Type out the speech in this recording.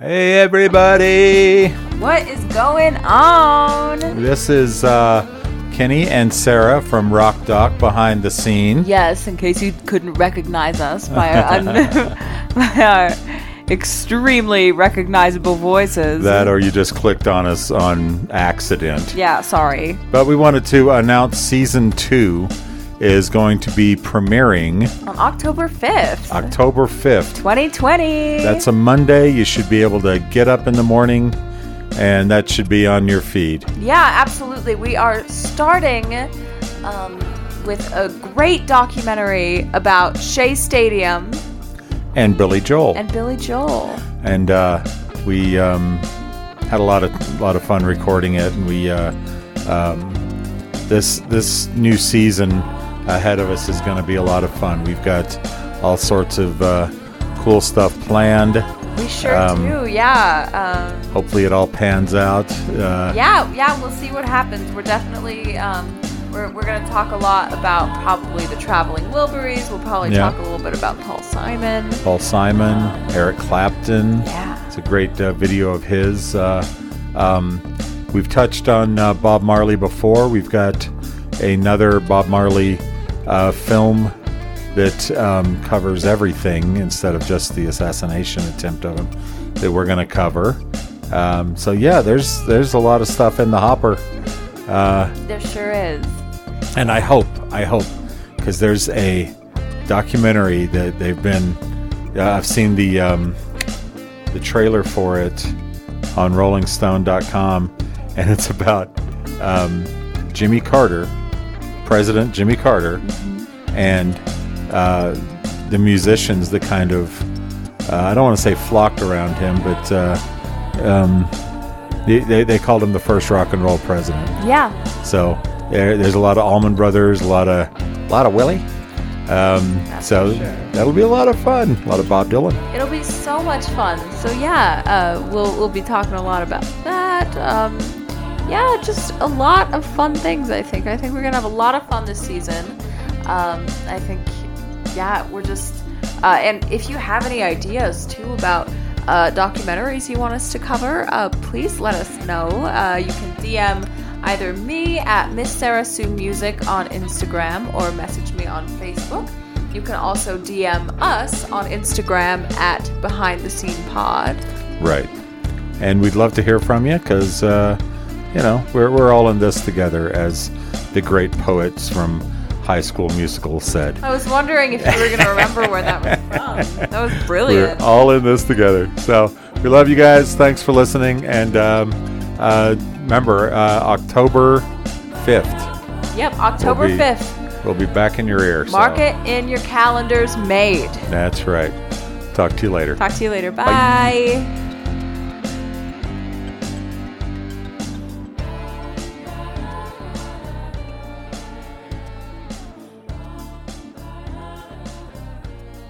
Hey, everybody. What is going on? This is uh, Kenny and Sarah from Rock Doc behind the scene. Yes, in case you couldn't recognize us by our, un- by our extremely recognizable voices. That or you just clicked on us on accident. yeah, sorry. But we wanted to announce season two is going to be premiering On October 5th, October 5th. 2020. That's a Monday. You should be able to get up in the morning and that should be on your feed. Yeah, absolutely. We are starting um, with a great documentary about Shea Stadium And Billy Joel. and Billy Joel. and uh, we um, had a lot of lot of fun recording it. And we uh, um, this this new season ahead of us is going to be a lot of fun. We've got all sorts of uh, cool stuff planned. We sure Um, do, yeah. Um, Hopefully, it all pans out. Uh, yeah, yeah, we'll see what happens. We're definitely um, we're, we're going to talk a lot about probably the traveling Wilburys. We'll probably Yeah. talk a little bit about Paul Simon. Paul Simon, Eric Clapton. Yeah. It's a great uh, video of his. Uh, um, we've touched on uh, Bob Marley before. We've got another Bob Marley uh, film that um, covers everything instead of just the assassination attempt of him that we're going to cover. Um, so yeah, there's there's a lot of stuff in the hopper, uh, There sure is. and I hope I hope because there's a documentary that they've been. Uh, I've seen the um, the trailer for it on RollingStone.com, and it's about um, Jimmy Carter, President Jimmy Carter, and uh, the musicians that kind of uh, I don't want to say flocked around him, but uh, um, they, they, they called him the first rock and roll president. Yeah. So there, there's a lot of Allman Brothers, a lot of a lot of Willie. Um, so that'll be a lot of fun. A lot of Bob Dylan. It'll be so much fun. So yeah, uh, we'll we'll be talking a lot about that. Um, yeah, just a lot of fun things. I think. I think we're gonna have a lot of fun this season. Um, I think. Yeah, we're just. Uh, and if you have any ideas too about uh, documentaries you want us to cover, uh, please let us know. Uh, you can DM either me at Miss Sarah Sue Music on Instagram or message me on Facebook. You can also DM us on Instagram at Behind the Scene Pod. Right. And we'd love to hear from you because, uh, you know, we're, we're all in this together, as the great poets from High School Musical said. I was wondering if you were going to remember where that was from. That was brilliant. We're all in this together. So we love you guys. Thanks for listening. And um, uh, remember, uh, October 5th, Yep, October We'll be- 5th. we'll be back in your ear. so- Mark it in your calendars made. That's right. Talk to you later. Talk to you later. Bye.